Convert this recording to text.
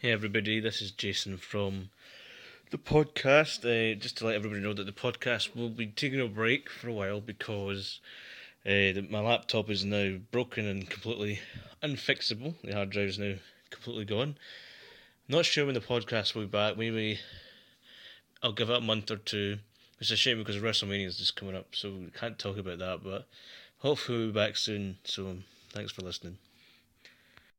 Hey everybody, this is Jason from the podcast. Uh, just to let everybody know that the podcast will be taking a break for a while because uh, my laptop is now broken and completely unfixable. The hard drive is now completely gone. Not sure when the podcast will be back. Maybe I'll give it a month or two. It's a shame because WrestleMania is just coming up, so we can't talk about that. But hopefully we'll be back soon. So um, thanks for listening.